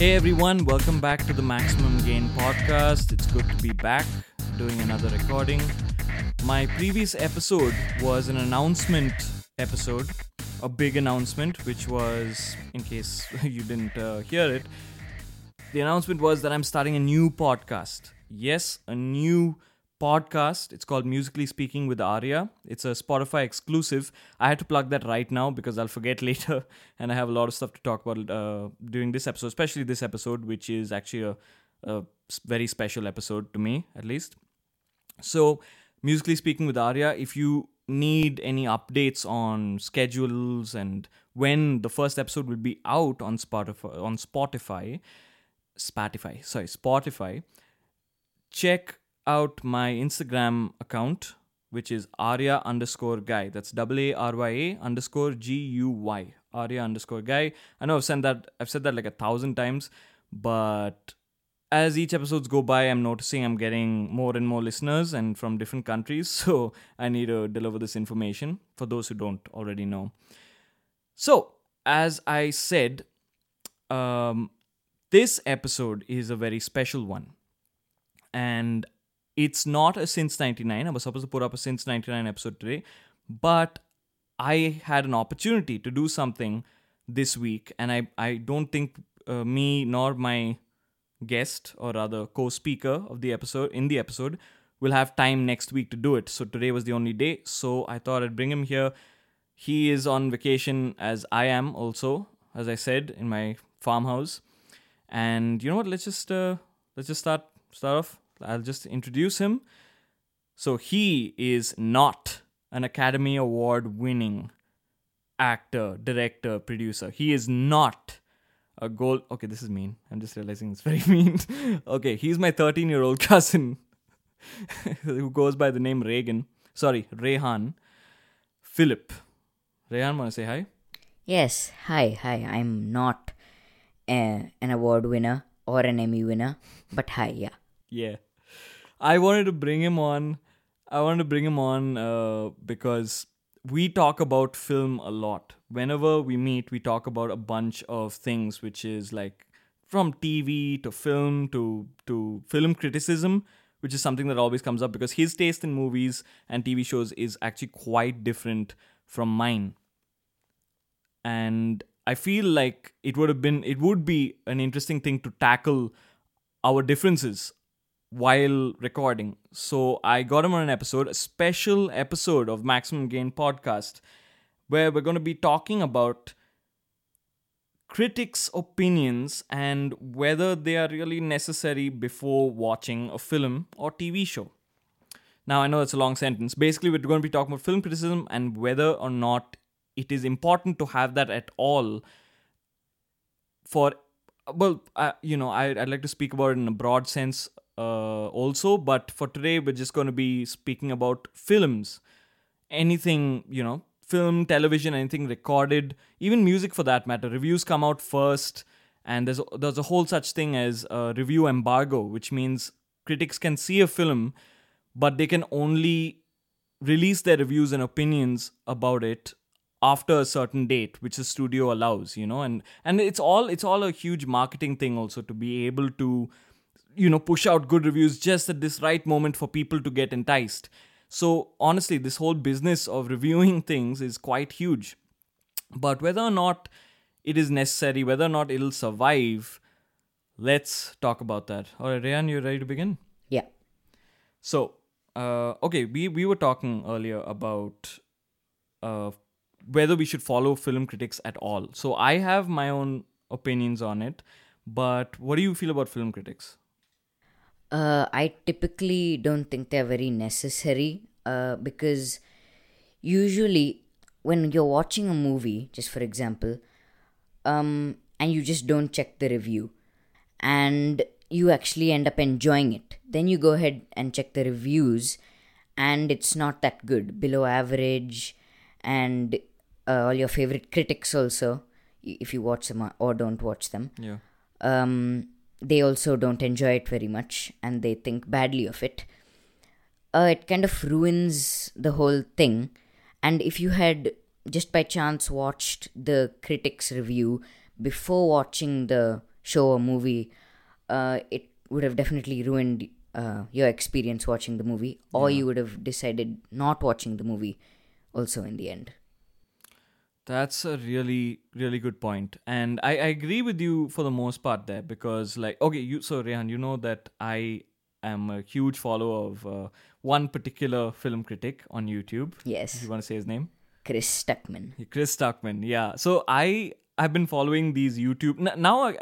Hey everyone, welcome back to the Maximum Gain podcast. It's good to be back doing another recording. My previous episode was an announcement episode, a big announcement, which was, in case you didn't uh, hear it, the announcement was that I'm starting a new podcast. Yes, a new podcast. It's called Musically Speaking with Aarya. It's a Spotify exclusive. I had to plug that right now because I'll forget later, and I have a lot of stuff to talk about uh, during this episode, especially this episode, which is actually a, a very special episode to me, at least. So, Musically Speaking with Aarya, if you need any updates on schedules and when the first episode will be out on Spotify, on Spotify, Spotify, sorry, Spotify, check out my Instagram account, which is Aarya underscore guy. That's double A R Y A underscore G U Y. Aarya underscore guy. I know I've said that I've said that like a thousand times, but as each episodes go by, I'm noticing I'm getting more and more listeners and from different countries. So I need to deliver this information for those who don't already know. So, as I said, um, this episode is a very special one. And it's not a since 99 i was supposed to put up a since 99 episode today but i had an opportunity to do something this week and i, I don't think uh, me nor my guest or rather co-speaker of the episode in the episode will have time next week to do it. So today was the only day so i thought i'd bring him here. He is on vacation as i am also as i said in my farmhouse. And you know what? Let's just uh, let's just start start off I'll just introduce him. So he is not an Academy Award winning actor, director, producer. He is not a gold. Okay, this is mean. I'm just realizing it's very mean. okay, he's my 13 year old cousin who goes by the name Reagan. Sorry, Rehan. Philip. Rehan, want to say hi? Yes, hi, hi. I'm not uh, an award winner or an Emmy winner, but hi, yeah. Yeah. I wanted to bring him on. I wanted to bring him on uh, because we talk about film a lot. Whenever we meet, we talk about a bunch of things, which is like from TV to film to to film criticism, which is something that always comes up because his taste in movies and TV shows is actually quite different from mine. And I feel like it would have been it would be an interesting thing to tackle our differences while recording. So I got him on an episode, a special episode of Maximum Gain podcast, where we're going to be talking about critics' opinions and whether they are really necessary before watching a film or TV show. Now, I know it's a long sentence. Basically, we're going to be talking about film criticism and whether or not it is important to have that at all for well uh, you know I, i'd like to speak about it in a broad sense uh, also. But for today, we're just going to be speaking about films. Anything, you know, film, television, anything recorded, even music for that matter. Reviews come out first, and there's there's a whole such thing as a review embargo, which means critics can see a film, but they can only release their reviews and opinions about it after a certain date which the studio allows you know and and it's all it's all a huge marketing thing also to be able to you know push out good reviews just at this right moment for people to get enticed. So honestly this whole business of reviewing things is quite huge. But whether or not it is necessary whether or not it'll survive let's talk about that. All right Rehan, you ready to begin? Yeah. So uh, okay we we were talking earlier about uh, whether we should follow film critics at all. So i have my own opinions on it but what do you feel about film critics uh, I typically don't think they're very necessary uh, because usually when you're watching a movie, just for example, um, and you just don't check the review and you actually end up enjoying it, then you go ahead and check the reviews and it's not that good, below average, and uh, all your favorite critics also, if you watch them or don't watch them. Yeah. Um, they also don't enjoy it very much and they think badly of it. Uh, it kind of ruins the whole thing. And if you had just by chance watched the critics' review before watching the show or movie, uh, it would have definitely ruined uh, your experience watching the movie, or you would have decided not watching the movie also in the end. That's a really, really good point. And I, I agree with you for the most part there because, like, okay, you, so Rehan, you know that I am a huge follower of uh, one particular film critic on YouTube. Yes, You want to say his name? Chris Stuckman. Chris Stuckman, Yeah. So I have been following these YouTube. Now,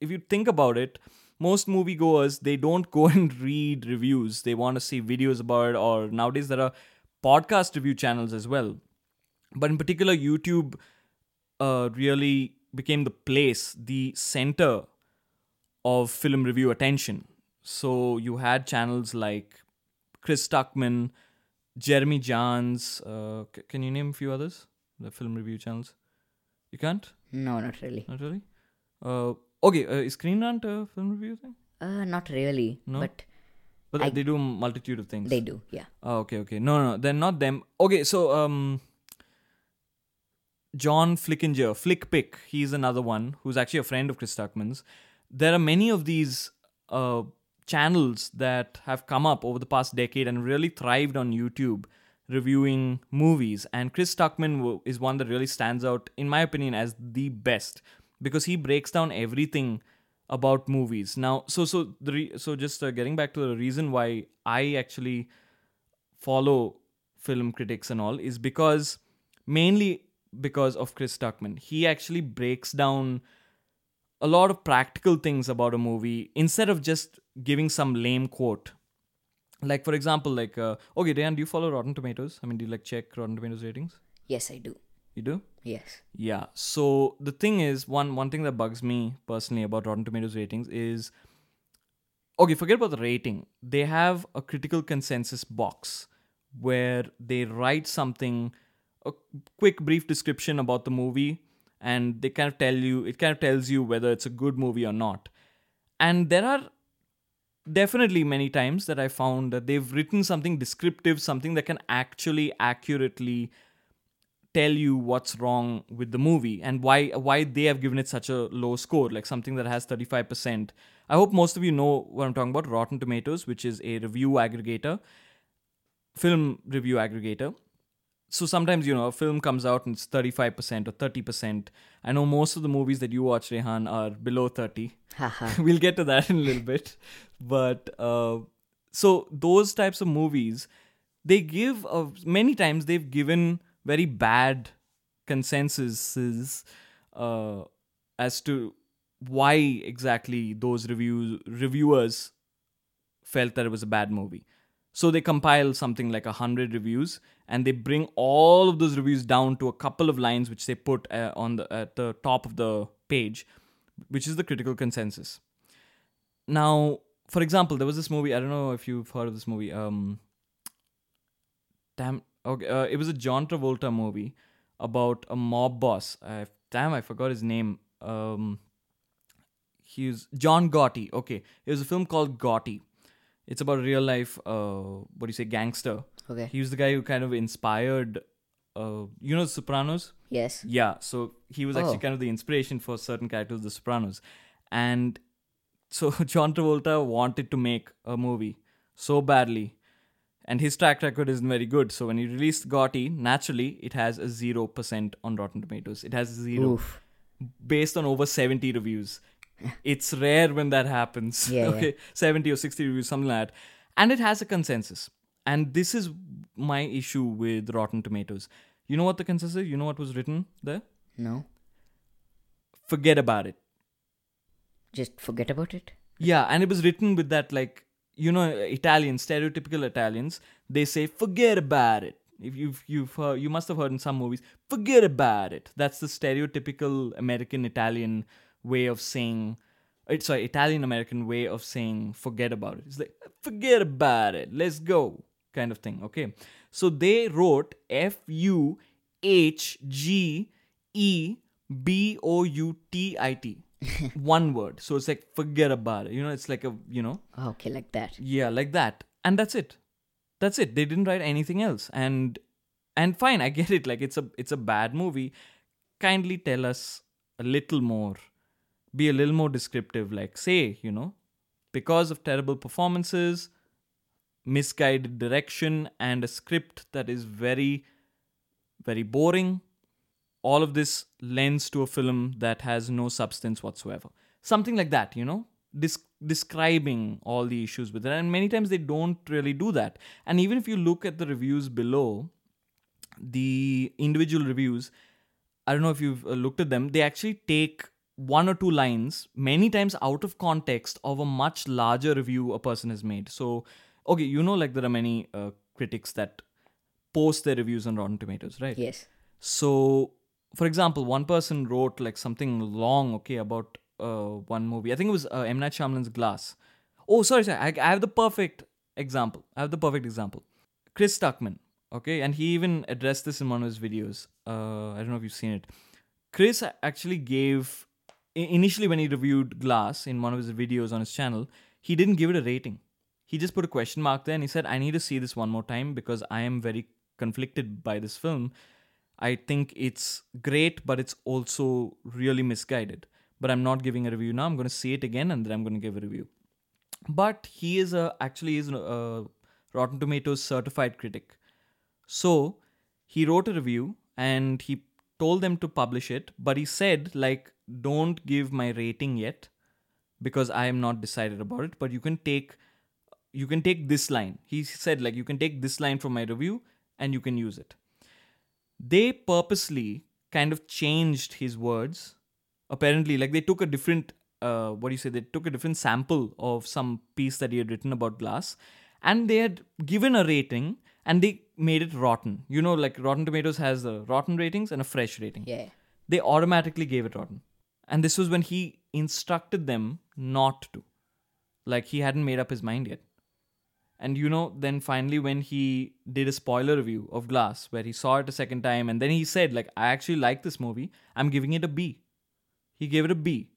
if you think about it, most moviegoers they don't go and read reviews. They want to see videos about it, or nowadays there are podcast review channels as well. But in particular, YouTube uh, really became the place, the center of film review attention. So you had channels like Chris Stuckman, Jeremy Jahns Uh, c- can you name a few others? The film review channels. You can't? No, not really. Not really. Uh, okay, uh, is Screen Rant a film review thing? Uh, not really. No? But But I- they do a multitude of things. they do. Yeah. Oh, okay, okay. No, no, no, they're not them. Okay, so um, John Flickinger, Flickpick, he's another one who's actually a friend of Chris Stuckman's. There are many of these uh, channels that have come up over the past decade and really thrived on YouTube reviewing movies. And Chris Stuckman is one that really stands out, in my opinion, as the best because he breaks down everything about movies. Now, so so the re- so just uh, getting back to the reason why I actually follow film critics and all is because mainly because of Chris Stuckman. He actually breaks down a lot of practical things about a movie instead of just giving some lame quote. Like for example, like uh, okay, Dan, do you follow Rotten Tomatoes? I mean, do you like check Rotten Tomatoes ratings? Yes, I do. You do? Yes. Yeah. So the thing is, one one thing that bugs me personally about Rotten Tomatoes ratings is okay, forget about the rating. They have a critical consensus box where they write something, a quick brief description about the movie, and they kind of tell you it kind of tells you whether it's a good movie or not. And there are definitely many times that I found that they've written something descriptive, something that can actually accurately tell you what's wrong with the movie and why why they have given it such a low score like something that has 35% i hope most of you know what i'm talking about rotten tomatoes which is a review aggregator film review aggregator so sometimes you know a film comes out and it's 35% or 30% i know most of the movies that you watch rehan are below 30 we'll get to that in a little bit. But uh, so those types of movies they give uh, many times they've given very bad consensuses uh, as to why exactly those reviews reviewers felt that it was a bad movie so they compile something like a hundred reviews and they bring all of those reviews down to a couple of lines which they put uh, on the at the top of the page which is the critical consensus. Now for example there was this movie i don't know if you've heard of this movie um damn okay uh, it was a john travolta movie about a mob boss. I, damn i forgot his name. Um he's john gotti okay. It was a film called gotti it's about a real life uh what do you say gangster Okay. he was the guy who kind of inspired uh you know the sopranos Yes. yeah, so he was actually Oh. kind of the inspiration for certain characters, of The Sopranos, and so John Travolta wanted to make a movie so badly, and his track record isn't very good. So when he released Gotti, naturally it has a zero percent on Rotten Tomatoes. It has zero Oof. based on over seventy reviews. It's rare when that happens. Yeah, yeah. okay, seventy or sixty reviews, something like that, and it has a consensus. And this is my issue with Rotten Tomatoes. You know what the consensus is? You know what was written there? No. forget about it. Just forget about it. Yeah, and it was written with that like you know Italian stereotypical Italians. They say forget about it. If you've you've heard, you must have heard in some movies, forget about it. That's the stereotypical American Italian way of saying. It's sorry, Italian American way of saying forget about it. It's like forget about it. Let's go, kind of thing. Okay, so they wrote F U H G E B O U T I T. One word. So it's like forget about it. You know, it's like a you know okay, like that. yeah, like that. And that's it. That's it. They didn't write anything else. And and fine, I get it. Like it's a it's a bad movie. Kindly tell us a little more be a little more descriptive like say you know because of terrible performances misguided direction and a script that is very very boring all of this lends to a film that has no substance whatsoever. Something like that you know describing all the issues with it. And many times they don't really do that. And even if you look at the reviews below the individual reviews i don't know if you've uh, looked at them they actually take one or two lines many times out of context of a much larger review a person has made so okay you know like there are many uh, critics that post their reviews on rotten tomatoes right Yes. so, for example, one person wrote like something long, okay, about uh, one movie. I think it was uh, M Night Shyamalan's Glass. Oh, sorry, sorry. I, I have the perfect example. I have the perfect example. Chris Stuckman, okay, and he even addressed this in one of his videos. Uh, I don't know if you've seen it. Chris actually gave initially when he reviewed Glass in one of his videos on his channel, he didn't give it a rating. He just put a question mark there and he said, "I need to see this one more time because I am very conflicted by this film. I think it's great, but it's also really misguided. But I'm not giving a review now. I'm going to see it again and then I'm going to give a review." But he is a actually is a Rotten Tomatoes certified critic. So he wrote a review and he told them to publish it, but he said, like, don't give my rating yet because I am not decided about it, but you can take you can take this line. He said, like, you can take this line from my review and you can use it. They purposely kind of changed his words. Apparently, like they took a different uh, what do you say? They took a different sample of some piece that he had written about glass, and they had given a rating and they made it rotten. You know, like Rotten Tomatoes has the rotten ratings and a fresh rating. Yeah. They automatically gave it rotten, and this was when he instructed them not to, like he hadn't made up his mind yet. And you know, then finally, when he did a spoiler review of Glass, where he saw it a second time, and then he said, like, I actually like this movie. I'm giving it a B. He gave it a B.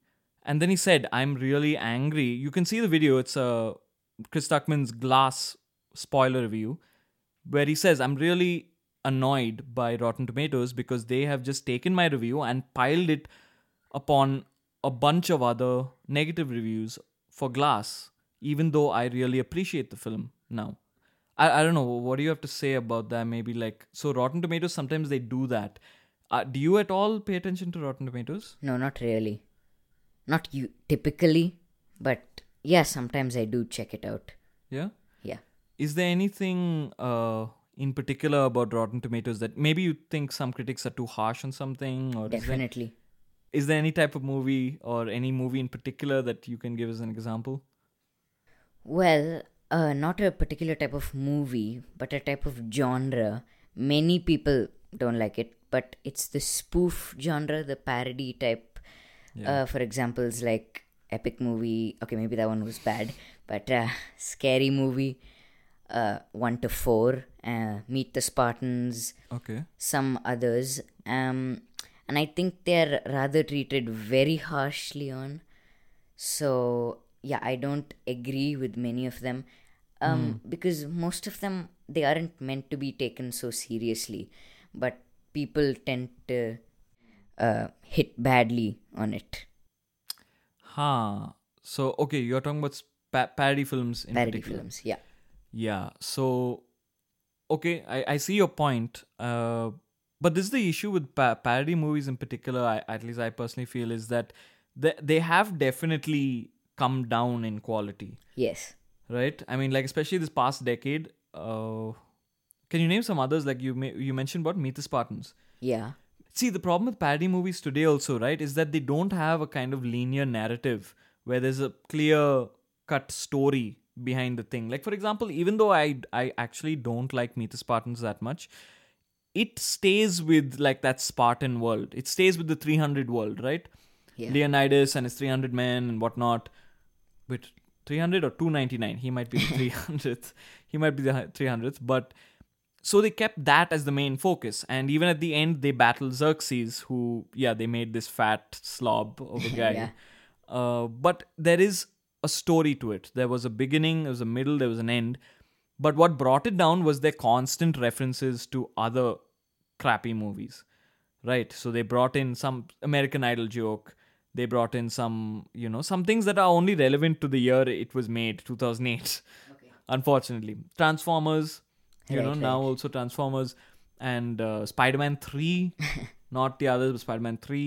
And then he said, I'm really angry. You can see the video. It's a Chris Stuckman's Glass spoiler review, where he says, I'm really annoyed by Rotten Tomatoes because they have just taken my review and piled it upon a bunch of other negative reviews for Glass, even though I really appreciate the film now. I, I don't know. What do you have to say about that? Maybe like, so Rotten Tomatoes, sometimes they do that. Uh, do you at all pay attention to Rotten Tomatoes? No, not really. Not you typically, but yeah, sometimes I do check it out. Yeah. Yeah. Is there anything uh, in particular about Rotten Tomatoes that maybe you think some critics are too harsh on something, or Definitely. Is there any type of movie or any movie in particular that you can give as an example? Well, uh, not a particular type of movie, but a type of genre. Many people don't like it, but it's the spoof genre, the parody type. Uh, for examples like epic movie. Okay, maybe that one was bad, but uh, scary movie. Uh, one to four. Uh, Meet the Spartans. Okay. some others um and i think they're rather treated very harshly on so yeah i don't agree with many of them um because most of them they aren't meant to be taken so seriously but people tend to uh, hit badly on it Huh. So okay, you're talking about pa- parody films in parody particular. films yeah Yeah. So, okay, I, I see your point. Uh, but this is the issue with pa- parody movies in particular. I, at least I personally feel is that they they have definitely come down in quality, yes right? I mean, like especially this past decade. Uh, can you name some others? Like you may, you mentioned what Meet the Spartans. yeah See, the problem with parody movies today also, right, is that they don't have a kind of linear narrative where there's a clear cut story behind the thing. Like for example, even though I I actually don't like Meet the Spartans that much, it stays with like that Spartan world. It stays with the 300 world, right? Yeah. Leonidas and his 300 men and whatnot. Wait, 300 or 299? He might be the 300th. He might be the 300th, but so they kept that as the main focus and even at the end they battled xerxes who yeah they made this fat slob of a guy Yeah. uh, but there is a story to it there was a beginning there was a middle there was an end but what brought it down was their constant references to other crappy movies right so they brought in some american idol joke They brought in some, you know, some things that are only relevant to the year it was made, 2008. Unfortunately, Transformers, you Right, know, now also Transformers and uh, Spider-Man 3, not the others, but Spider-Man 3.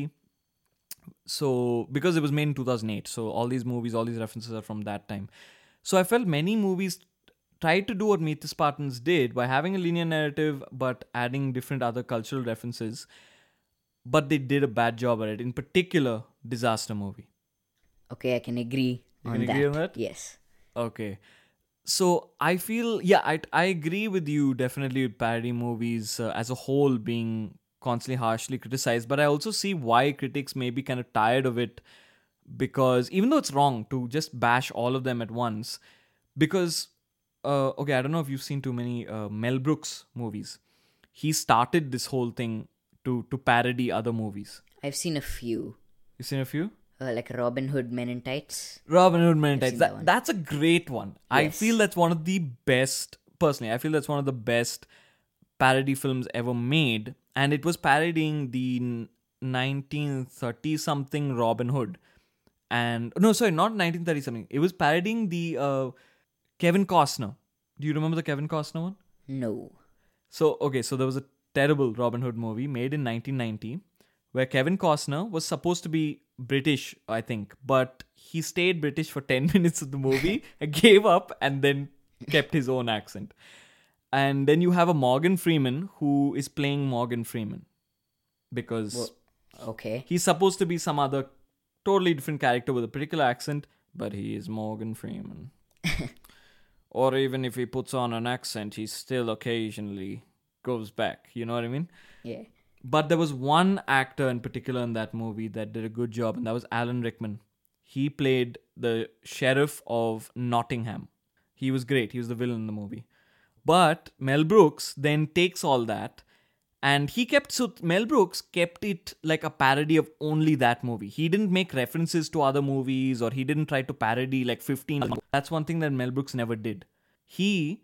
So because it was made in 2008, so all these movies, all these references are from that time. So I felt many movies tried to do what Meet the Spartans did by having a linear narrative but adding different other cultural references. But they did a bad job at it. In particular, Disaster Movie. Okay, I can agree You on can that. agree on that? Yes. Okay. So I feel, yeah, I, I agree with you definitely with parody movies uh, as a whole being constantly harshly criticized, but I also see why critics may be kind of tired of it because even though it's wrong to just bash all of them at once, because, uh, okay, I don't know if you've seen too many uh, Mel Brooks movies. He started this whole thing to, to parody other movies. I've seen a few. You've seen a few? Uh, like Robin Hood Men in Tights. Robin Hood Men in Tights. That, that that's a great one. I feel that's one of the best. Personally, I feel that's one of the best parody films ever made, and it was parodying the 1930 something Robin Hood, and no, sorry, not 1930 something. It was parodying the uh, Kevin Costner. Do you remember the Kevin Costner one? No. So, okay, so there was a terrible Robin Hood movie made in 1990 where Kevin Costner was supposed to be British, I think, but he stayed British for 10 minutes of the movie, gave up, and then kept his own accent. And then you have a Morgan Freeman who is playing Morgan Freeman because Okay. he's supposed to be some other totally different character with a particular accent, but he is Morgan Freeman. or even if he puts on an accent, he still occasionally goes back. You know what I mean? Yeah. But there was one actor in particular in that movie that did a good job, and that was Alan Rickman. He played the sheriff of Nottingham. He was great. He was the villain in the movie. But Mel Brooks then takes all that and he kept so Mel Brooks kept it like a parody of only that movie. He didn't make references to other movies or he didn't try to parody like 15. That's one thing that Mel Brooks never did. He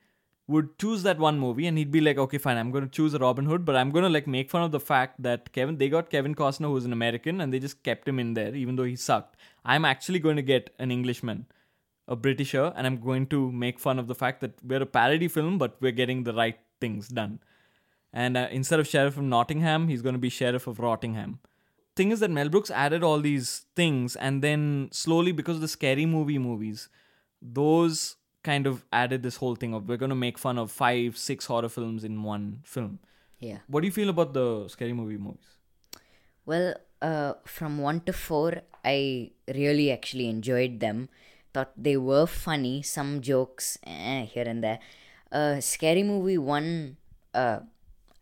would choose that one movie and he'd be like, okay, fine, I'm going to choose a Robin Hood, but I'm going to like make fun of the fact that Kevin, they got Kevin Costner, who's an American, and they just kept him in there, even though he sucked. I'm actually going to get an Englishman, a Britisher, and I'm going to make fun of the fact that we're a parody film, but we're getting the right things done. And uh, instead of Sheriff of Nottingham, he's going to be Sheriff of Rottingham. Thing is that Mel Brooks added all these things, and then slowly, because of the scary movie movies, those kind of added this whole thing of we're going to make fun of five, six horror films in one film. Yeah. What do you feel about the scary movie movies? Well, uh, from one to four, I really actually enjoyed them. Thought they were funny. Some jokes eh, here and there. Uh, Scary Movie one, uh,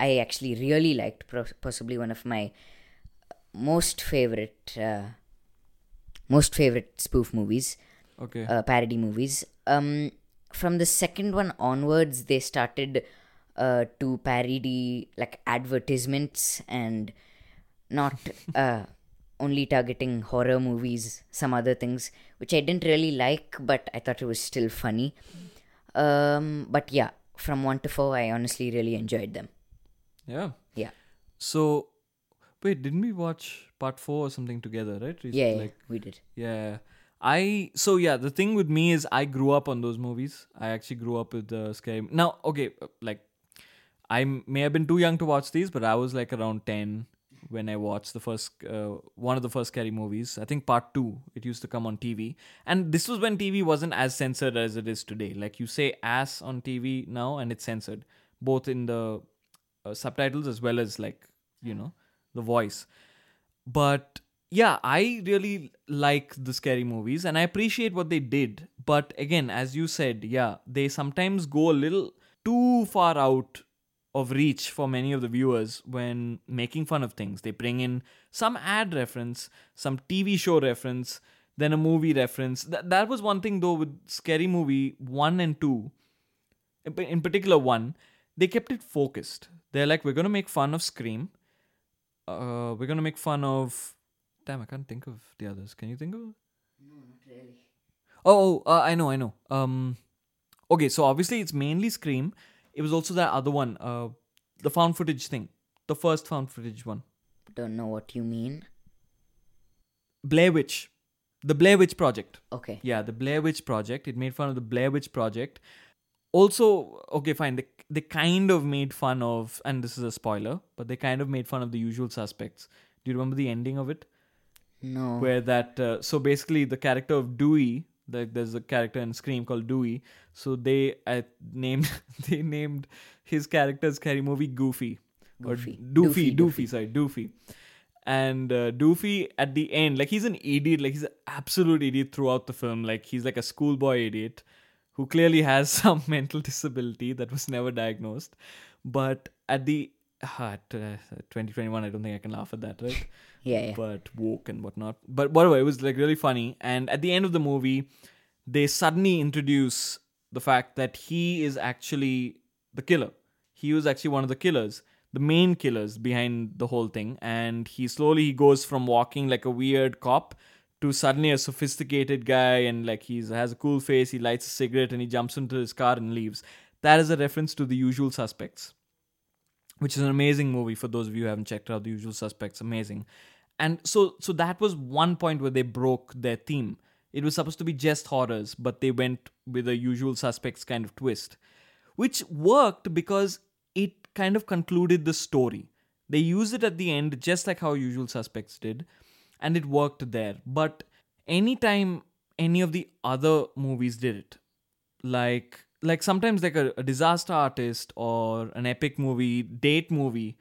I actually really liked. Possibly one of my most favorite, uh, most favorite spoof movies Okay. uh, parody movies. Um, from the second one onwards, they started uh, to parody like advertisements and not uh, only targeting horror movies, some other things, which I didn't really like, but I thought it was still funny. Um, but yeah, from one to four, I honestly really enjoyed them. Yeah. Yeah, So, wait, didn't we watch part four or something together, right? Recent- yeah, yeah Like, we did. Yeah. I so yeah, the thing with me is I grew up on those movies. I actually grew up with the scary. Now, okay, uh, like I may have been too young to watch these, but I was like around 10 when I watched the first uh, one of the first scary movies. I think part 2. It used to come on TV. And this was when TV wasn't as censored as it is today. Like you say ass on TV now and it's censored both in the uh, subtitles as well as like, you know, the voice. But yeah i really like the scary movies and i appreciate what they did. But again as you said yeah they sometimes go a little too far out of reach for many of the viewers when making fun of things. They bring in some ad reference some tv show reference then a movie reference. Th- that was one thing though with scary movie 1 and 2 in in particular one they kept it focused they're like we're to make fun of scream uh, we're gonna make fun of. Damn, I can't think of the others. Can you think of? No, not really. Oh, oh uh, I know, I know. Um, okay, so obviously it's mainly Scream. It was also that other one, uh, the found footage thing, the first found footage one. Don't know what you mean. Blair Witch, the Blair Witch Project. Okay. Yeah, the Blair Witch Project. It made fun of the Blair Witch Project. Also, okay, fine. They they kind of made fun of, and this is a spoiler, but they kind of made fun of the usual suspects. Do you remember the ending of it? No. Where that uh, so basically the character of Dewey, the, there's a character in Scream called Dewey. So they uh, named they named his character scary movie Goofy. Goofy. Or Doofy, Doofy, Doofy, sorry, Doofy. And uh, Doofy at the end, like he's an idiot, like he's an absolute idiot throughout the film. Like he's like a schoolboy idiot who clearly has some mental disability that was never diagnosed. But at the uh, 2021, I don't think I can laugh at that, right? yeah, yeah. but woke and whatnot. But whatever, it was like really funny. And at the end of the movie, they suddenly introduce the fact that he is actually the killer. He was actually one of the killers, the main killers behind the whole thing. And he slowly he goes from walking like a weird cop to suddenly a sophisticated guy and like he's has a cool face. He lights a cigarette and he jumps into his car and leaves. That is a reference to the usual suspects which is an amazing movie for those of you who haven't checked out the usual suspects amazing and so so that was one point where they broke their theme it was supposed to be just horrors but they went with a usual suspects kind of twist which worked because it kind of concluded the story they used it at the end just like how usual suspects did and it worked there. But anytime any of the other movies did it like like sometimes like a, a disaster artist or an epic movie date movie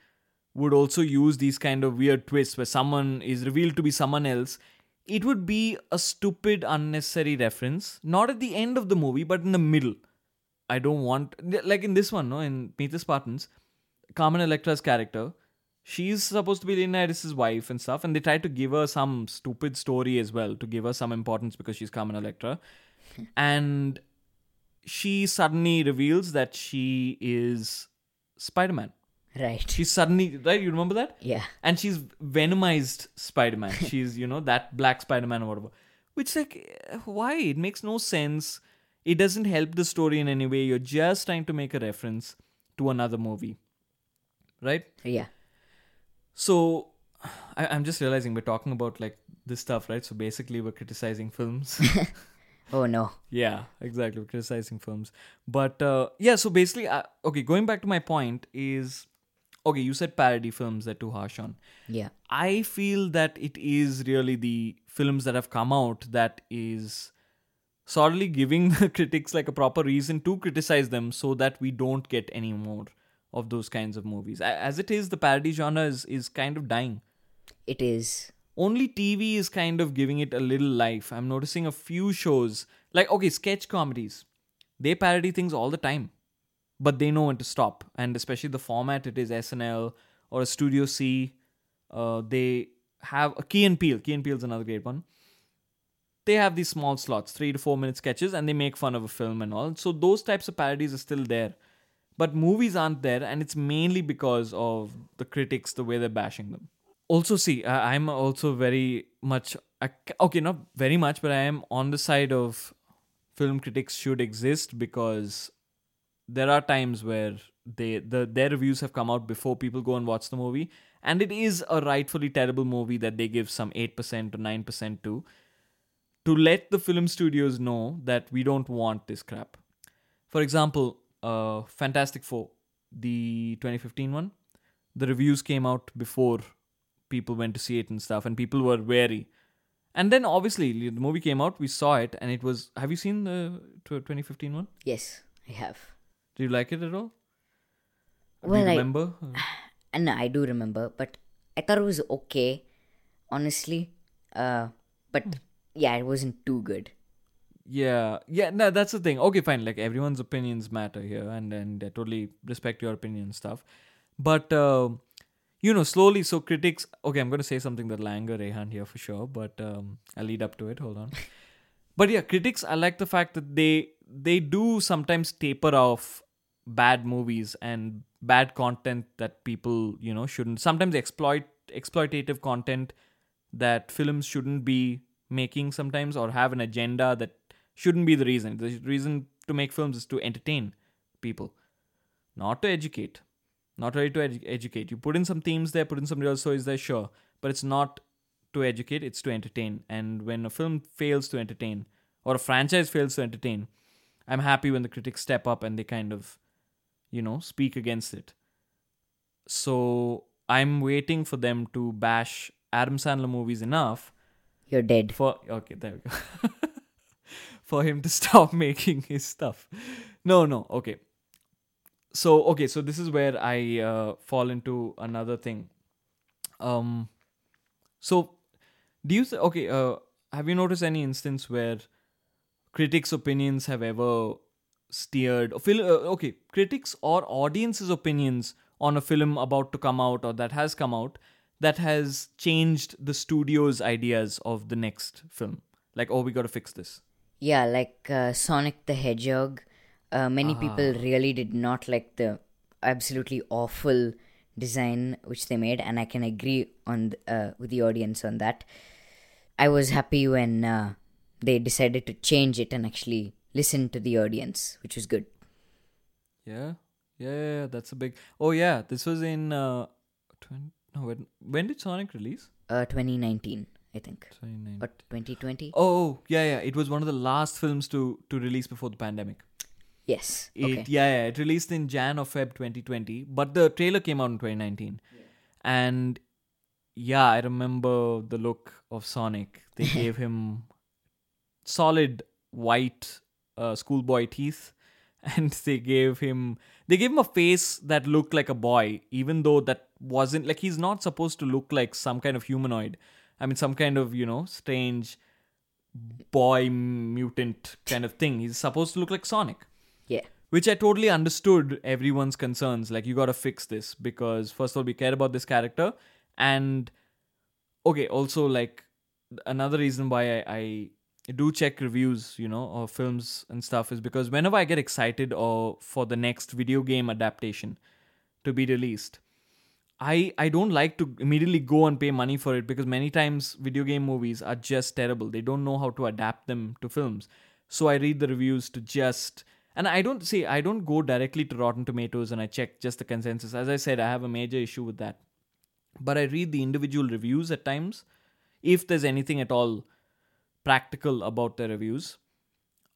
would also use these kind of weird twists where someone is revealed to be someone else. It would be a stupid unnecessary reference not at the end of the movie but in the middle. I don't want like in this one no in meet the spartans carmen electra's character she's supposed to be Leonidas' wife and stuff and they tried to give her some stupid story as well to give her some importance because she's carmen electra and she suddenly reveals that she is Spider Man. Right. She's suddenly right. You remember that? Yeah. And she's venomized Spider Man. she's you know that black Spider Man or whatever. Which like why? It makes no sense. It doesn't help the story in any way. You're just trying to make a reference to another movie, right? Yeah. So I, I'm just realizing we're talking about like this stuff, right? So basically, we're criticizing films. Oh no. Yeah, exactly. We're criticizing films, but uh, yeah. So basically, uh, okay. Going back to my point is, okay. You said parody films are too harsh on. Yeah. I feel that it is really the films that have come out that is solidly giving the critics like a proper reason to criticize them, so that we don't get any more of those kinds of movies. As it is, the parody genre is is kind of dying It is. only TV is kind of giving it a little life. I'm noticing a few shows, like, okay, sketch comedies, they parody things all the time, but they know when to stop. And especially the format, it is SNL or a Studio C. Uh, they have a Key and Peele. Key and Peele is another great one. They have these small slots, three to four minute sketches, and they make fun of a film and all. So those types of parodies are still there. But movies aren't there, and it's mainly because of the critics, the way they're bashing them. Also see i'm also very much okay not very much but i am on the side of film critics should exist because there are times where they the their reviews have come out before people go and watch the movie and it is a rightfully terrible movie that they give some 8% or 9% to to let the film studios know that we don't want this crap. For example uh fantastic four the 2015 one the reviews came out before people went to see it and stuff and people were wary and then obviously the movie came out we saw it and it was have you seen the tw- 2015 one Yes, I have. do you like it at all do Well, you I- remember And I do remember, but I thought it was okay, honestly. Uh, but yeah, it wasn't too good. Yeah yeah no that's the thing. Okay fine like everyone's opinions matter here and and i totally respect your opinion and stuff. But uh, you know slowly so critics okay i'm going to say something that'll anger rehan here for sure but um, i'll lead up to it hold on. But yeah critics i like the fact that they they do sometimes taper off bad movies and bad content that people you know shouldn't sometimes exploit exploitative content that films shouldn't be making sometimes or have an agenda that shouldn't be the reason the reason to make films is to entertain people not to educate not really to edu- educate you put in some themes there put in some real stories there sure but it's not to educate, it's to entertain. And when a film fails to entertain, or a franchise fails to entertain, I'm happy when the critics step up and they kind of, you know, speak against it. So I'm waiting for them to bash Adam Sandler movies enough You're dead. for okay, there we go. for him to stop making his stuff. No, no, okay. So okay, so this is where I uh, fall into another thing. Um, so do you th- okay? Uh, have you noticed any instance where critics' opinions have ever steered fil- uh, okay critics or audience's opinions on a film about to come out or that has come out that has changed the studio's ideas of the next film like oh we got to fix this Yeah, like uh, Sonic the Hedgehog. Uh, many people Ah. really did not like the absolutely awful design which they made, and I can agree on uh, with the audience on that. I was happy when uh, they decided to change it and actually listen to the audience, which was good. yeah yeah, yeah, yeah that's a big oh yeah this was in uh 20, no when, when did sonic release Uh, 2019, I think, 29 or 2020. oh oh, yeah yeah it was one of the last films to to release before the pandemic Yes. It Okay. yeah, yeah, it released in Jan or Feb 2020, but the trailer came out in 2019. Yeah. And yeah, I remember the look of Sonic. They gave him solid white uh, schoolboy teeth and they gave him they gave him a face that looked like a boy even though that wasn't like he's not supposed to look like some kind of humanoid. I mean some kind of, you know, strange boy mutant kind of thing. He's supposed to look like Sonic Yeah. which I totally understood everyone's concerns. Like, you got to fix this because, first of all, we care about this character. And, okay, also, like, another reason why I, I do check reviews, you know, or films and stuff is because whenever I get excited or for the next video game adaptation to be released, I, I don't like to immediately go and pay money for it because many times video game movies are just terrible. They don't know how to adapt them to films. So I read the reviews to just and I don't say I don't go directly to Rotten Tomatoes and I check just the consensus. As I said, I have a major issue with that. But I read the individual reviews at times, if there's anything at all practical about the reviews.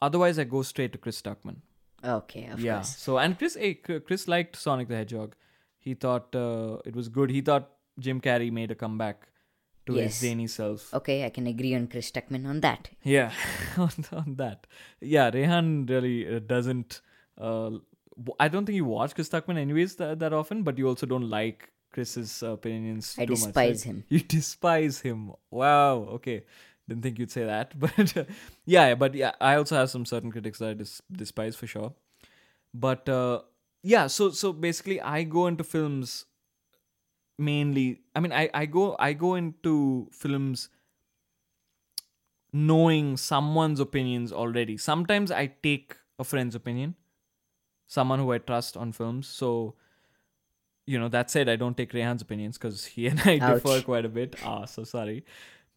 Otherwise, I go straight to Chris Stuckman. Okay, of yeah. course. So and Chris, hey, Chris liked Sonic the Hedgehog. He thought uh, it was good. He thought Jim Carrey made a comeback to Yes. his zany self. Okay, I can agree on Chris Stuckman on that. Yeah, on, on that. Yeah, Rehan really uh, doesn't. Uh, I don't think you watch Chris Stuckman anyways that, that often, but you also don't like Chris's uh, opinions I too much. despise right? him. You despise him. Wow. Okay. Didn't think you'd say that, but uh, yeah, but yeah, I also have some certain critics that I dis- despise for sure. But uh, yeah, so so basically, I go into films mainly. I mean, I I go I go into films knowing someone's opinions already. Sometimes I take a friend's opinion, someone who I trust on films. So, you know, that said, I don't take Rehan's opinions because he and I Ouch. differ quite a bit. Ah, so sorry,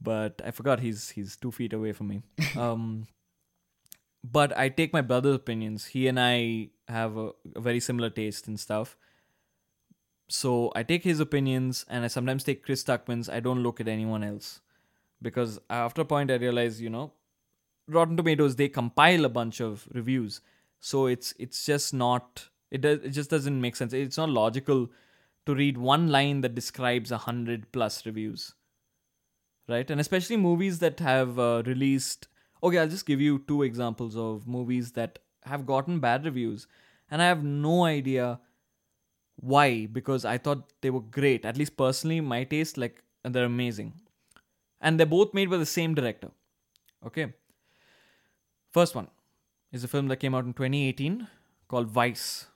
but I forgot he's he's two feet away from me. Um, but I take my brother's opinions. He and I have a, a very similar taste and stuff. So I take his opinions, and I sometimes take Chris Stuckman's. I don't look at anyone else because after a point I realize, you know, Rotten Tomatoes they compile a bunch of reviews, so it's it's just not it does it just doesn't make sense. It's not logical to read one line that describes a hundred plus reviews, right? And especially movies that have uh, released. Okay, I'll just give you two examples of movies that have gotten bad reviews, and I have no idea why because I thought they were great. At least personally, my taste like they're amazing and they're both made by the same director. Okay. First one is a film that came out in 2018 called Vice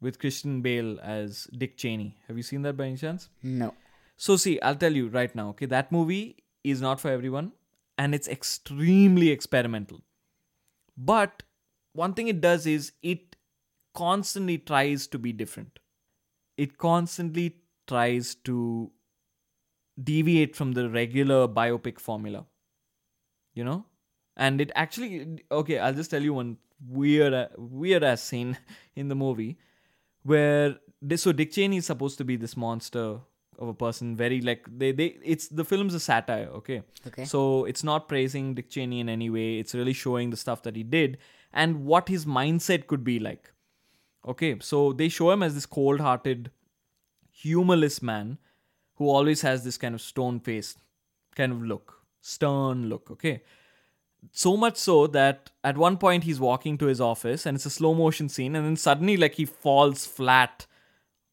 with Christian Bale as Dick Cheney. Have you seen that by any chance? No. So, see, I'll tell you right now, okay, that movie is not for everyone and it's extremely experimental. But one thing it does is it constantly tries to be different. It constantly tries to deviate from the regular biopic formula. You know? And it actually okay, I'll just tell you one weird weird ass scene in the movie where so Dick Cheney is supposed to be this monster of a person. Very like they they it's the film's a satire. Okay, Okay. so it's not praising Dick Cheney in any way. It's really showing the stuff that he did and what his mindset could be like. Okay, so they show him as this cold-hearted, humorless man who always has this kind of stone-faced kind of look, stern look. Okay, so much so that at one point he's walking to his office and it's a slow motion scene, and then suddenly like he falls flat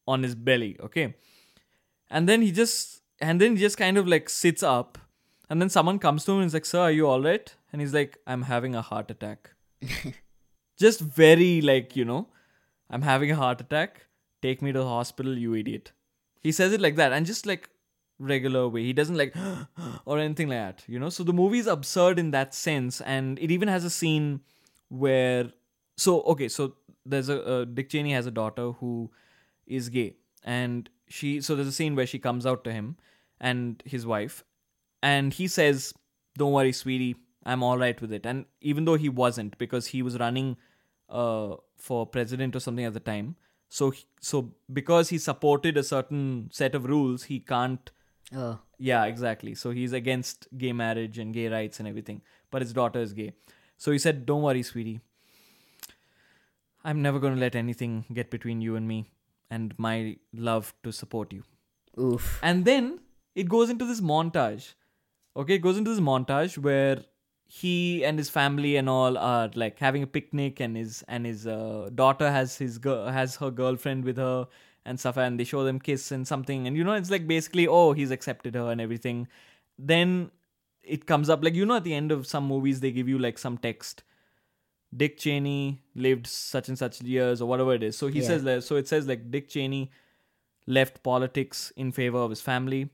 on his belly. Okay, and then he just and then he just kind of like sits up, and then someone comes to him and is like, "Sir, are you all right?" And he's like, "I'm having a heart attack." just very like you know, I'm having a heart attack. Take me to the hospital, you idiot. He says it like that, and just like regular way. He doesn't like or anything like that, you know. So the movie is absurd in that sense, and it even has a scene where so okay, so there's a uh, Dick Cheney has a daughter who is gay, and she so there's a scene where she comes out to him and his wife, and he says, "Don't worry, sweetie, I'm all right with it." And even though he wasn't, because he was running uh, for president or something at the time, so he, so because he supported a certain set of rules, he can't Oh, yeah, exactly. So he's against gay marriage and gay rights and everything. But his daughter is gay. So he said, Don't worry, sweetie. I'm never going to let anything get between you and me and my love to support you. oof. And then it goes into this montage. Okay, it goes into this montage where he and his family and all are like having a picnic and his and his uh, daughter has his girl has her girlfriend with her and stuff and they show them kiss and something and you know it's like basically oh he's accepted her and everything then it comes up like you know at the end of some movies they give you like some text dick cheney lived such and such years or whatever it is. So he Yeah. says that so it says like dick cheney left politics in favor of his family.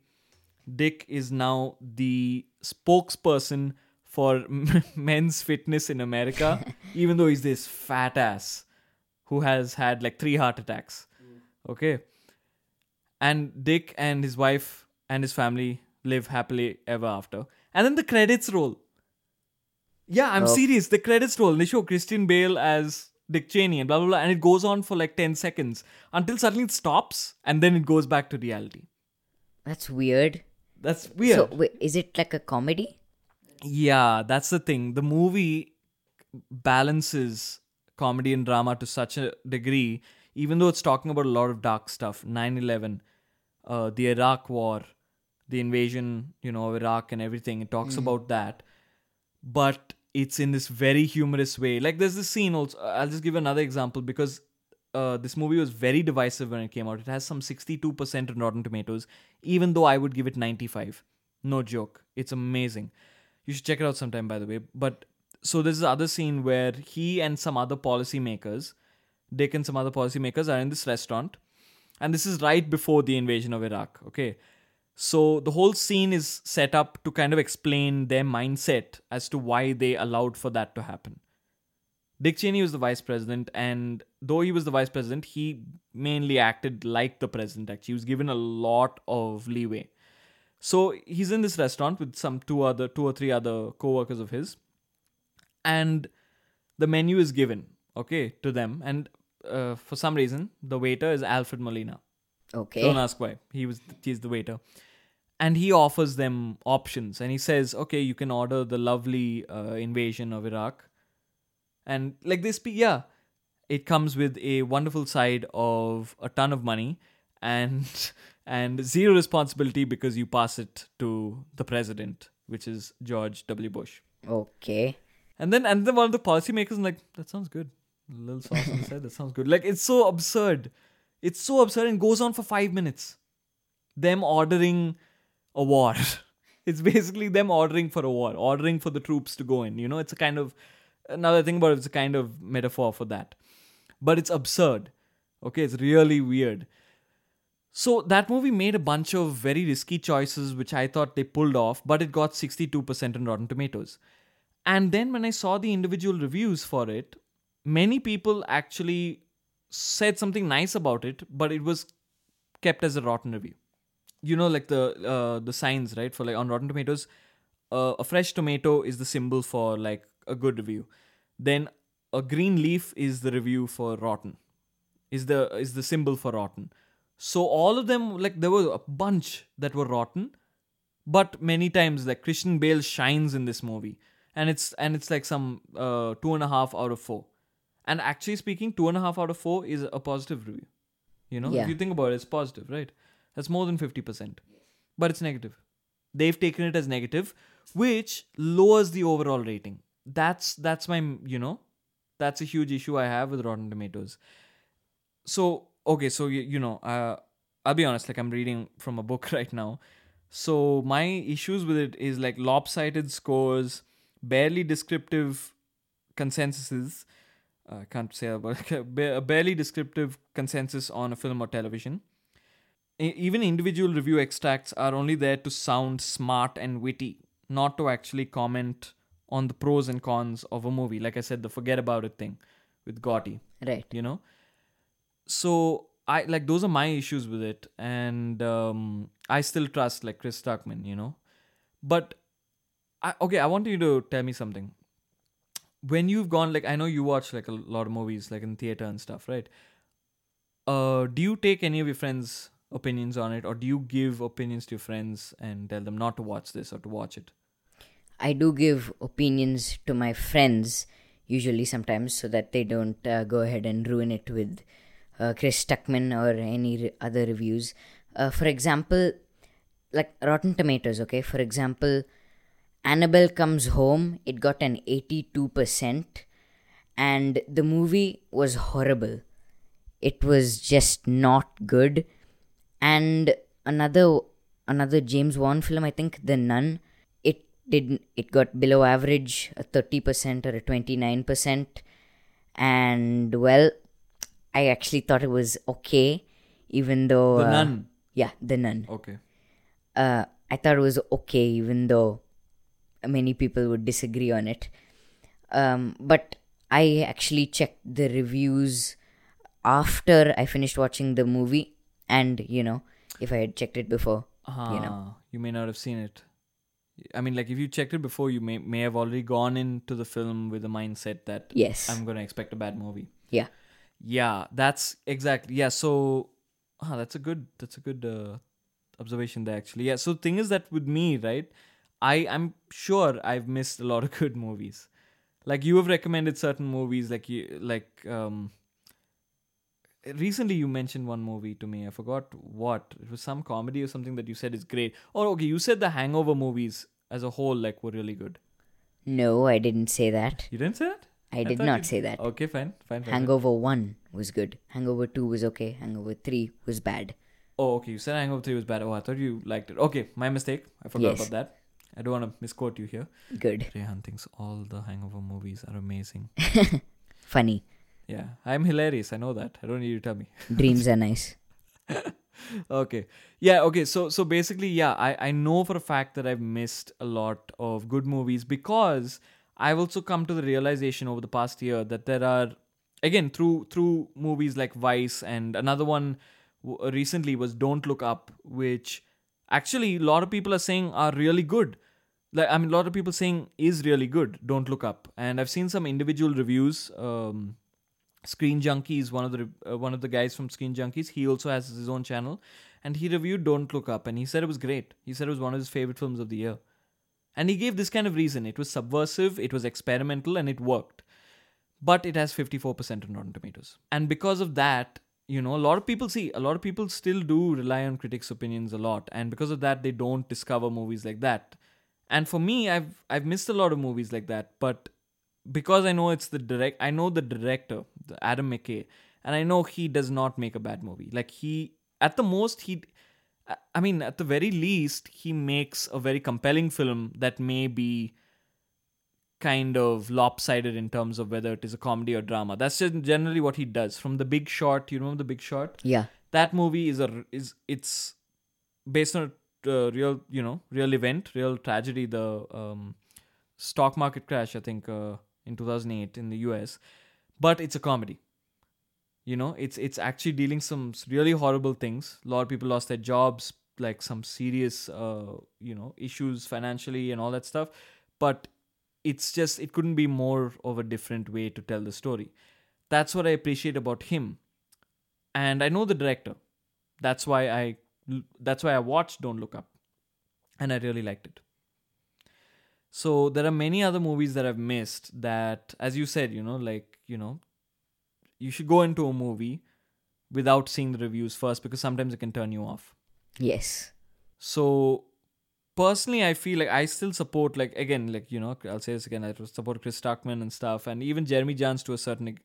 Dick is now the spokesperson for men's fitness in america even though he's this fat ass who has had like three heart attacks. Mm. Okay? And dick and his wife and his family live happily ever after. And then the credits roll yeah i'm Oh. serious the credits roll they show christian bale as dick cheney and blah blah blah and it goes on for like 10 seconds until suddenly it stops and then it goes back to reality That's weird. that's weird So, wait, is it like a comedy? yeah, that's the thing. The movie balances comedy and drama to such a degree, even though it's talking about a lot of dark stuff 9 11, uh, the Iraq War, the invasion, you know, of Iraq and everything. It talks about that. But it's in this very humorous way. Like, there's this scene also. I'll just give another example because uh, this movie was very divisive when it came out. It has some 62% on Rotten Tomatoes, even though I would give it 95. No joke. It's amazing. You should check it out sometime, by the way. But so there's this other scene where he and some other policymakers, Dick and some other policymakers, are in this restaurant, and this is right before the invasion of Iraq. Okay, so the whole scene is set up to kind of explain their mindset as to why they allowed for that to happen. Dick Cheney was the vice president, and though he was the vice president, he mainly acted like the president. Actually, he was given a lot of leeway. So he's in this restaurant with some two other, two or three other co-workers of his, and the menu is given, okay, to them. And uh, for some reason, the waiter is Alfred Molina. Okay. Don't ask why. He was he's the waiter, and he offers them options, and he says, "Okay, you can order the lovely uh, invasion of Iraq," and like this, yeah, it comes with a wonderful side of a ton of money and and zero responsibility because you pass it to the president, which is George W. Bush. Okay. And then and then one of the policymakers like, that sounds good. A little sauce on the side, that sounds good. Like it's so absurd. It's so absurd and goes on for five minutes. Them ordering a war. it's basically them ordering for a war, ordering for the troops to go in. You know, it's a kind of another thing about it, it's a kind of metaphor for that. But it's absurd. Okay, it's really weird. So that movie made a bunch of very risky choices, which I thought they pulled off, but it got 62% on Rotten Tomatoes. And then when I saw the individual reviews for it, many people actually said something nice about it, but it was kept as a rotten review. You know, like the uh, the signs, right? For like on Rotten Tomatoes, uh, a fresh tomato is the symbol for like a good review. Then a green leaf is the review for rotten. Is the is the symbol for rotten. So all of them, like there were a bunch that were rotten, but many times like Christian Bale shines in this movie, and it's and it's like some uh, two and a half out of four. And actually speaking, two and a half out of four is a positive review. You know, Yeah. if you think about it, it's positive, right? That's more than fifty percent, but it's negative. They've taken it as negative, which lowers the overall rating. That's that's my you know, that's a huge issue I have with Rotten Tomatoes. So okay, so you, you know, uh, I'll be honest. Like I'm reading from a book right now, so my issues with it is like lopsided scores, barely descriptive consensuses. uh, I can't say about a barely descriptive consensus on a film or television. Even individual review extracts are only there to sound smart and witty, not to actually comment on the pros and cons of a movie. Like I said, the forget about it thing with Gotti Right. you know so i like those are my issues with it and um i still trust like chris stuckman you know but I, okay i want you to tell me something when you've gone like i know you watch like a lot of movies like in theater and stuff right uh do you take any of your friends opinions on it or do you give opinions to your friends and tell them not to watch this or to watch it I do give opinions to my friends, usually sometimes, so that they don't uh, go ahead and ruin it with uh, Chris Stuckman or any re- other reviews. Uh, for example, like Rotten Tomatoes, okay? For example, Annabelle Comes Home, it got an 82%, and the movie was horrible. It was just not good. And another another James Wan film, I think, The Nun, it didn't it got below average, a 30% or a 29%. And well, I actually thought it was okay, even though the uh, nun Yeah, The Nun okay uh, I thought it was okay, even though many people would disagree on it. Um, but I actually checked the reviews after I finished watching the movie, and you know, if I had checked it before, you know. You may not have seen it. I mean, like if you checked it before, you may may have already gone into the film with the mindset that yes, I'm gonna expect a bad movie. yeah, Yeah, that's exactly yeah. So, ah, that's a good that's a good uh, observation there actually. Yeah. So the thing is that with me, right, I I'm sure I've missed a lot of good movies. Like you have recommended certain movies, like you like um. Recently, you mentioned one movie to me. I forgot what. It was some comedy or something that you said is great. Or okay, you said the Hangover movies as a whole like were really good. no, I didn't say that. You didn't say that? I did not say that. Okay, fine, fine, fine. fine. Hangover one was good. Hangover two was okay. Hangover three was bad. Oh, okay. You said Hangover 3 was bad. Oh, I thought you liked it. Okay, my mistake. I forgot Yes. about that. I don't want to misquote you here. Good, Rehan thinks all the Hangover movies are amazing. funny. Yeah, I'm hilarious. I know that. I don't need you to tell me. Dreams are nice. okay. Yeah, okay. So so basically, yeah, I, I know for a fact that I've missed a lot of good movies because I've also come to the realization over the past year that there are again through through movies like Vice and another one w- recently was Don't Look Up, which actually a lot of people are saying are really good. Like I mean, a lot of people saying is really good. Don't Look Up, and I've seen some individual reviews. Um, Screen Junkies, one of the uh, one of the guys from Screen Junkies. He also has his own channel, and he reviewed Don't Look Up, and he said it was great. He said it was one of his favorite films of the year, and he gave this kind of reason: it was subversive, it was experimental, and it worked. But it has fifty four percent on Rotten Tomatoes, and because of that, you know, a lot of people see a lot of people still do rely on critics' opinions a lot, and because of that, they don't discover movies like that. And for me, I've I've missed a lot of movies like that, but because I know it's the direct, I know the director, the Adam McKay, and I know he does not make a bad movie. Like he, at the most, he, I- I mean, at the very least, he makes a very compelling film that may be kind of lopsided in terms of whether it is a comedy or drama. That's just generally what he does. From The Big Short, you remember The Big Short? Yeah, that movie is a is it's based on a uh, real you know real event real tragedy the um, stock market crash i think uh, in 2008 in the us but it's a comedy. You know it's it's actually dealing some really horrible things. A lot of people lost their jobs like some serious uh, you know issues financially and all that stuff. But it's just it couldn't be more of a different way to tell the story. That's what i appreciate about him. And I know the director. That's why I that's why I watched Don't Look Up, and I really liked it. So there are many other movies that I've missed that, as you said, you know, like you know, you should go into a movie without seeing the reviews first because sometimes it can turn you off. Yes. So personally, I feel like I still support, like again, like you know, I'll say this again, I support Chris Stuckman and stuff, and even Jeremy Jahns to a certain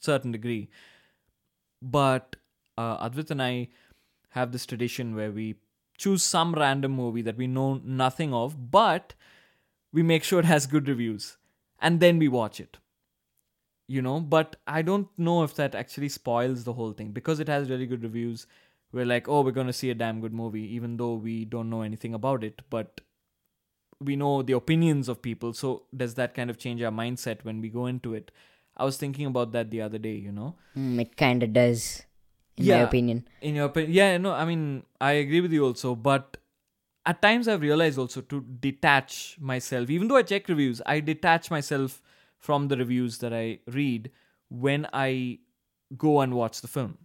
certain degree. But uh, Advait and I have this tradition where we choose some random movie that we know nothing of, but we make sure it has good reviews, and then we watch it. You know, but I don't know if that actually spoils the whole thing because it has really good reviews we're like, oh, we're going to see a damn good movie, even though we don't know anything about it. But we know the opinions of people. So does that kind of change our mindset when we go into it? I was thinking about that the other day, you know? Mm, it kind of does, in yeah, my opinion. In your opinion. Yeah, no, I mean, I agree with you also. But at times I've realized also to detach myself, even though I check reviews, I detach myself from the reviews that I read when I go and watch the film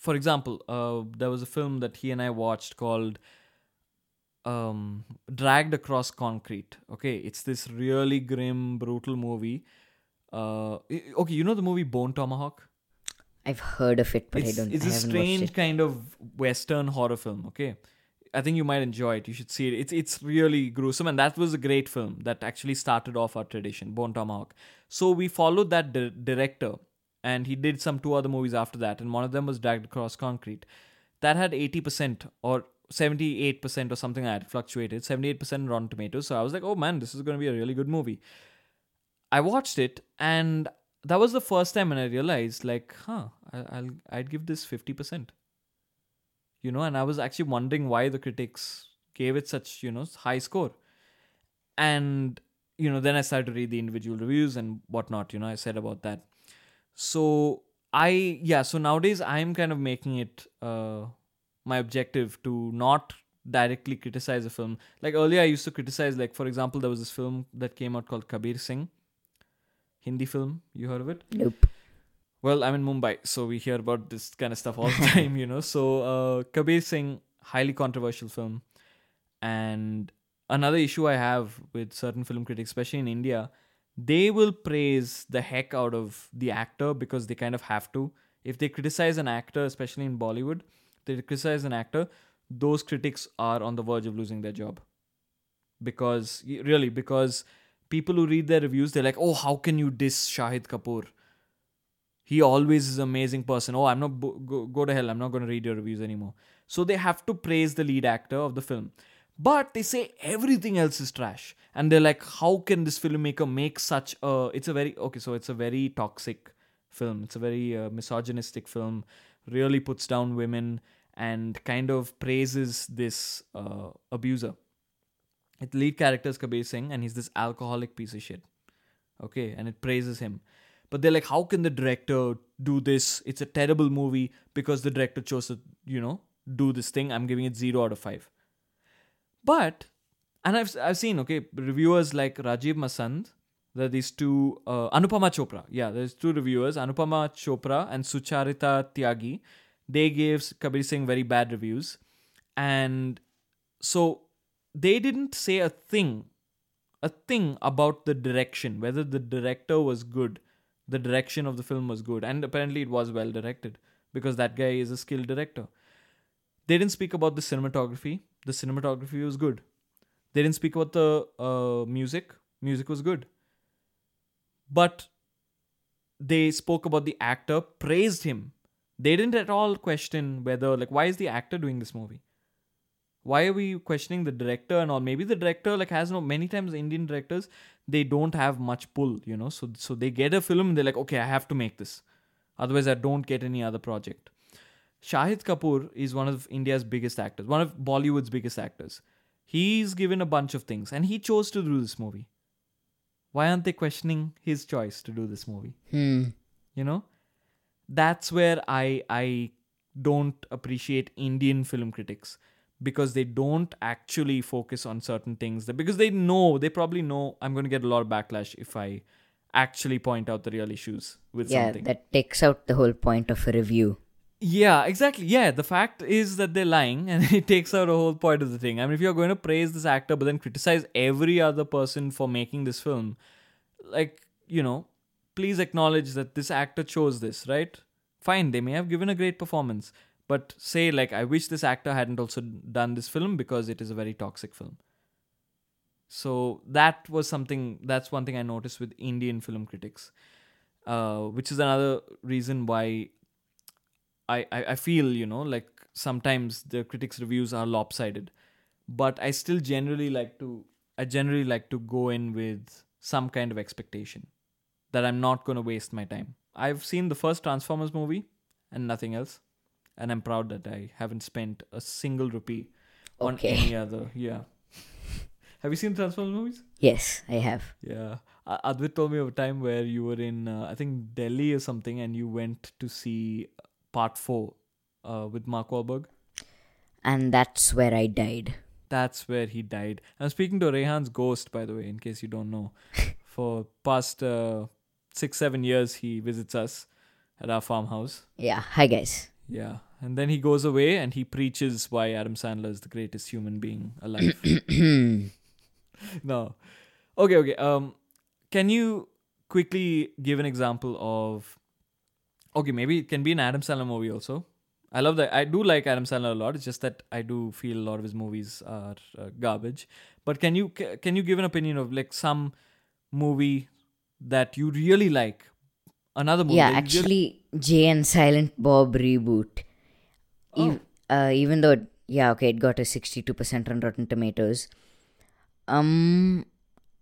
for example, uh, there was a film that he and I watched called um, Dragged Across Concrete. Okay, it's this really grim, brutal movie. Uh, okay, you know the movie Bone Tomahawk? I've heard of it, but it's, I don't. It's I a strange kind of Western horror film. Okay, I think you might enjoy it. You should see it. It's it's really gruesome, and that was a great film that actually started off our tradition, Bone Tomahawk. So we followed that di- director and he did some two other movies after that and one of them was dragged across concrete that had 80% or 78% or something like that fluctuated 78% rotten tomatoes so i was like oh man this is going to be a really good movie i watched it and that was the first time when i realized like huh i'll i'd give this 50% you know and i was actually wondering why the critics gave it such you know high score and you know then i started to read the individual reviews and whatnot you know i said about that so I yeah, so nowadays I'm kind of making it uh, my objective to not directly criticize a film. Like earlier I used to criticize like for example there was this film that came out called Kabir Singh. Hindi film. You heard of it? Nope. Well, I'm in Mumbai, so we hear about this kind of stuff all the time, you know. So uh, Kabir Singh, highly controversial film. And another issue I have with certain film critics, especially in India, they will praise the heck out of the actor because they kind of have to. If they criticize an actor, especially in Bollywood, they criticize an actor, those critics are on the verge of losing their job. Because, really, because people who read their reviews, they're like, oh, how can you diss Shahid Kapoor? He always is an amazing person. Oh, I'm not, go, go to hell, I'm not going to read your reviews anymore. So they have to praise the lead actor of the film. But they say everything else is trash. And they're like how can this filmmaker make such a it's a very okay so it's a very toxic film. It's a very uh, misogynistic film. Really puts down women and kind of praises this uh, abuser. The lead character is kabir singh and he's this alcoholic piece of shit. Okay and it praises him but they're like how can the director do this it's a terrible movie because the director chose to you know do this thing i'm giving it 0 out of 5 but and I've I've seen okay reviewers like Rajiv Masand. There are these two uh, Anupama Chopra. Yeah, there's two reviewers, Anupama Chopra and Sucharita Tyagi. They gave Kabir Singh very bad reviews, and so they didn't say a thing, a thing about the direction, whether the director was good, the direction of the film was good, and apparently it was well directed because that guy is a skilled director. They didn't speak about the cinematography the cinematography was good. They didn't speak about the uh, music. Music was good. But they spoke about the actor, praised him. They didn't at all question whether, like, why is the actor doing this movie? Why are we questioning the director and all? Maybe the director, like, has no. Many times Indian directors, they don't have much pull, you know. So, so they get a film, they're like, okay, I have to make this. Otherwise, I don't get any other project. Shahid Kapoor is one of India's biggest actors, one of Bollywood's biggest actors. He's given a bunch of things and he chose to do this movie. Why aren't they questioning his choice to do this movie? Hmm. You know? That's where I I don't appreciate Indian film critics because they don't actually focus on certain things because they know they probably know I'm going to get a lot of backlash if I actually point out the real issues with yeah, something. that takes out the whole point of a review Yeah, exactly. Yeah, the fact is that they're lying, and it takes out a whole point of the thing. I mean, if you're going to praise this actor but then criticize every other person for making this film, like, you know, please acknowledge that this actor chose this, right? Fine, they may have given a great performance, but say, like, I wish this actor hadn't also done this film because it is a very toxic film. So that was something, that's one thing I noticed with Indian film critics, uh, which is another reason why I, I, I feel, you know, like sometimes the critics' reviews are lopsided. But I still generally like to, I generally like to go in with some kind of expectation that I'm not going to waste my time. I've seen the first Transformers movie and nothing else. And I'm proud that I haven't spent a single rupee on Okay. any other. Yeah. Have you seen Transformers movies? Yes, I have. Yeah. A- Advait told me of a time where you were in, uh, I think, Delhi or something, and you went to see part four uh, with Mark Wahlberg. And that's where I died. That's where he died. I'm speaking to Rehan's ghost, by the way, in case you don't know. For past uh, six, seven years, he visits us at our farmhouse. Yeah, hi guys. Yeah. And then he goes away and he preaches why Adam Sandler is the greatest human being alive. no. Okay, okay. Um can you quickly give an example of Okay, maybe it can be an Adam Sandler movie also. I love that. I do like Adam Sandler a lot. It's just that I do feel a lot of his movies are uh, garbage. But can you can you give an opinion of like some movie that you really like? Another movie. yeah, that you just- actually, Jay and Silent Bob reboot. Oh. Ev- uh, even though, yeah, okay, it got a 62% on Rotten Tomatoes. Um,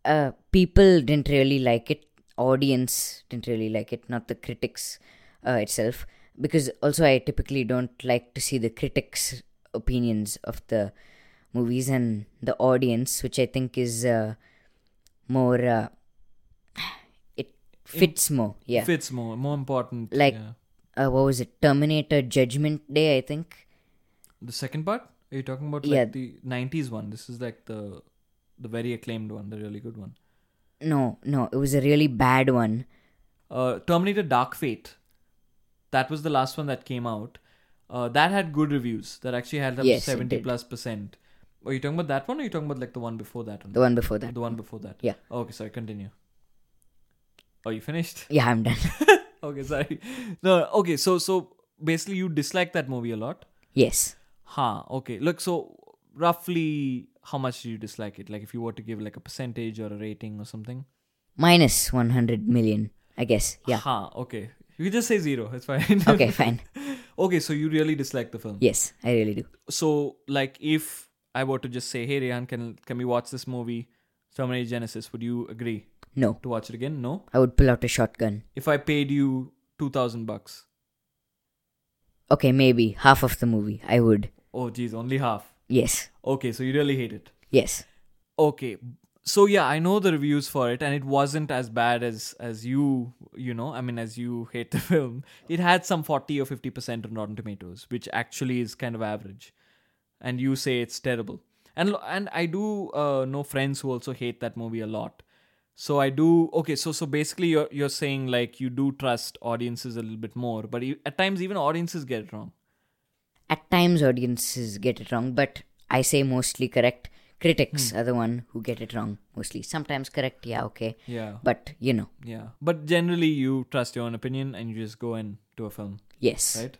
uh, people didn't really like it. Audience didn't really like it, not the critics uh, itself. Because also, I typically don't like to see the critics' opinions of the movies and the audience, which I think is uh, more. Uh, it fits more, yeah. fits more more important. Like- yeah. Uh, what was it? Terminator Judgment Day, I think. the second part. Are you talking about Yeah. like the '90s one? This is like the the very acclaimed one, the really good one. No, no, it was a really bad one. Uh, Terminator Dark Fate. That was the last one that came out. Uh, that had good reviews. That actually had up Yes, seventy plus percent. Are you talking about that one, or are you talking about like the one before that one? The one before that. The one before that. Yeah. okay, sorry. Continue. Are you finished? Yeah, I'm done. okay, sorry. No, okay. So, so basically, you dislike that movie a lot. yes. Huh. Okay. Look. So, roughly, how much do you dislike it? Like, if you were to give like a percentage or a rating or something. Minus 100 million, I guess. Yeah. Huh. Okay. You can just say zero. It's fine. Okay, fine. okay. So you really dislike the film. Yes, I really do. So, like, if I were to just say, "Hey, Rehan, can can we watch this movie, Terminator Genisys?" Would you agree No, to watch it again? No. I would pull out a shotgun. If I paid you two thousand bucks. Okay, maybe half of the movie. I would. Oh, geez, only half. Yes. Okay, so you really hate it. Yes. Okay. So yeah, I know the reviews for it and it wasn't as bad as as you, you know, I mean as you hate the film. It had some 40 or 50% on Rotten Tomatoes, which actually is kind of average. And you say it's terrible. And and I do uh, know friends who also hate that movie a lot. So I do okay, so so basically you're you're saying like you do trust audiences a little bit more, but you, at times even audiences get it wrong. At times, audiences get it wrong, but I say mostly correct. Critics Hmm. are the one who get it wrong mostly. Sometimes correct, yeah, okay. Yeah. But, you know, Yeah. But generally you trust your own opinion and you just go and do a film. yes. right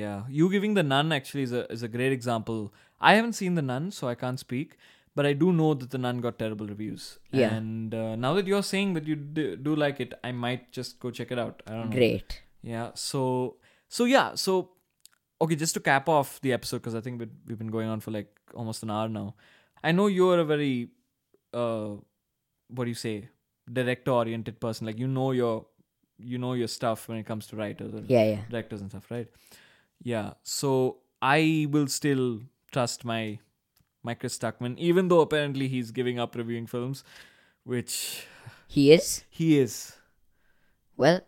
yeah you giving the nun actually is a is a great example i haven't seen the nun so i can't speak but i do know that the nun got terrible reviews Yeah. and uh, now that you're saying that you do, do like it i might just go check it out i don't know Great. yeah so so yeah so okay just to cap off the episode because i think we- we've been going on for like almost an hour now i know you're a very uh what do you say director oriented person like you know your you know your stuff when it comes to writers and Yeah, yeah. directors and stuff, right? Yeah. So I will still trust my my Chris Stuckman, even though apparently he's giving up reviewing films, which He is? he is. Well,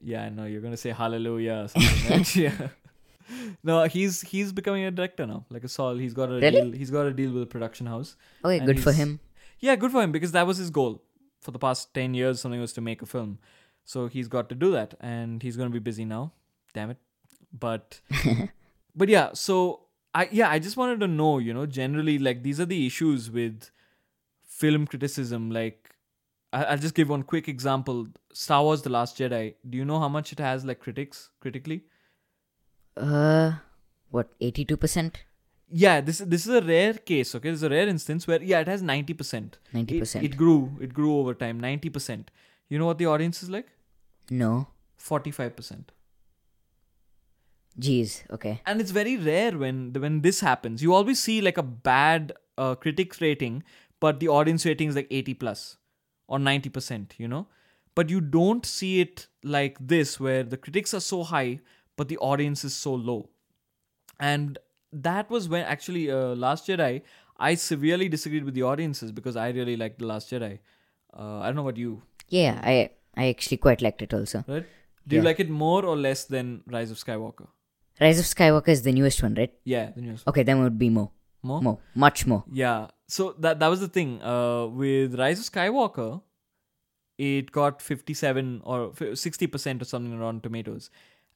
Yeah, I know you're gonna say hallelujah or something. right? yeah. No, he's he's becoming a director now. Like a Saul, he's got a Really? deal. He's got a deal with a production house. Oh, okay, good for him. Yeah, good for him because that was his goal for the past ten years. Something was to make a film, so he's got to do that, and he's gonna be busy now. Damn it! but but yeah so i yeah i just wanted to know you know generally like these are the issues with film criticism like I- i'll just give one quick example. Star wars the last jedi do you know how much it has like critics critically? Uh, what, 82%? yeah this this is a rare case okay? This is a rare instance where yeah it has 90% 90%. It, it grew it grew over time 90% you know what the audience is like? No. 45% Jeez, okay. and it's very rare when when this happens. You always see like a bad uh, critics rating but the audience rating is like 80 plus or 90% you know? But you don't see it like this where the critics are so high but the audience is so low. And that was when actually uh, last jedi i severely disagreed with the audiences because i really liked the last jedi. Uh, i don't know about you. Yeah, I I actually quite liked it also. right? Do you like it more or less than rise of skywalker Rise of Skywalker is the newest one, right? yeah the news Okay, then it would be more. more More. Much more. Yeah. So that that was the thing. Uh, with Rise of Skywalker, it got fifty seven or sixty percent or something around tomatoes,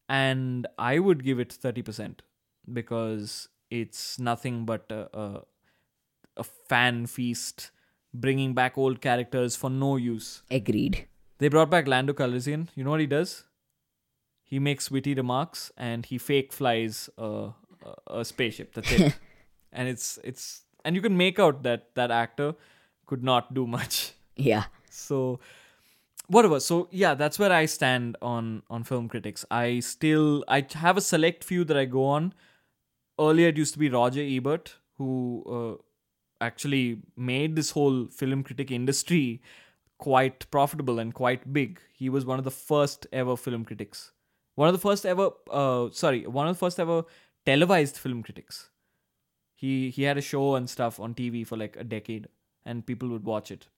and I would give it thirty percent because it's nothing but a, a a fan feast, bringing back old characters for no use. Agreed. They brought back Lando Calrissian. You know what he does? He makes witty remarks and he fake flies a, a, a spaceship. That's it. and it's it's and you can make out that that actor could not do much. Yeah. So whatever. So yeah, that's where I stand on on film critics. I still I have a select few that I go on. Earlier it used to be Roger Ebert who uh, actually made this whole film critic industry quite profitable and quite big. He was one of the first ever film critics. One of the first ever uh sorry, one of the first ever televised film critics. He he had a show and stuff on TV for like a decade and people would watch it.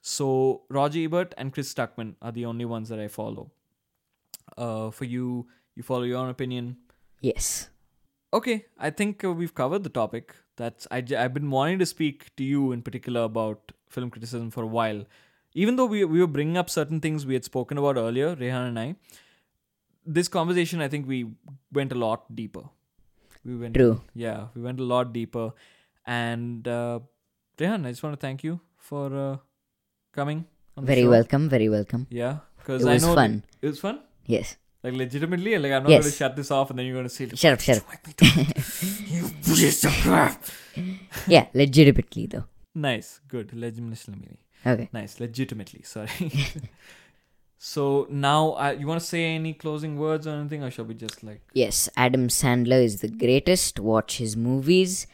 So Roger Ebert and Chris Stuckman are the only ones that I follow. Uh, for you, you follow your own opinion. Yes. Okay, I think uh, we've covered the topic. That's I, I've been wanting to speak to you in particular about film criticism for a while. Even though we we were bringing up certain things we had spoken about earlier, Rehan and I, this conversation I think we went a lot deeper. We went True. yeah, we went a lot deeper. And uh, Rehan, I just want to thank you for uh, coming. Very show. welcome. Very welcome. Yeah, because It I was know fun. It was fun. Yes. Like legitimately, like I'm not Yes. going to shut this off and then you're going to say, Shut up, shut up. you piece of crap. Yeah, legitimately though. Nice, good. Legitimately. Okay. Nice, legitimately. Sorry. so now, uh, you want to say any closing words or anything, or shall we just like? Yes, Adam Sandler is the greatest. Watch his movies.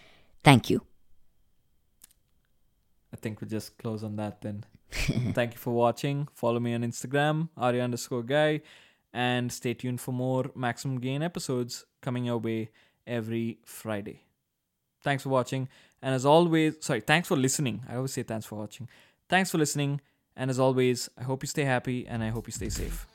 Thank you. I think we'll just close on that then. Thank you for watching. Follow me on Instagram, Arya underscore guy, and stay tuned for more Maximum Gain episodes coming your way every Friday. Thanks for watching. And as always, sorry, thanks for listening. I always say thanks for watching. Thanks for listening. And as always, I hope you stay happy and I hope you stay safe.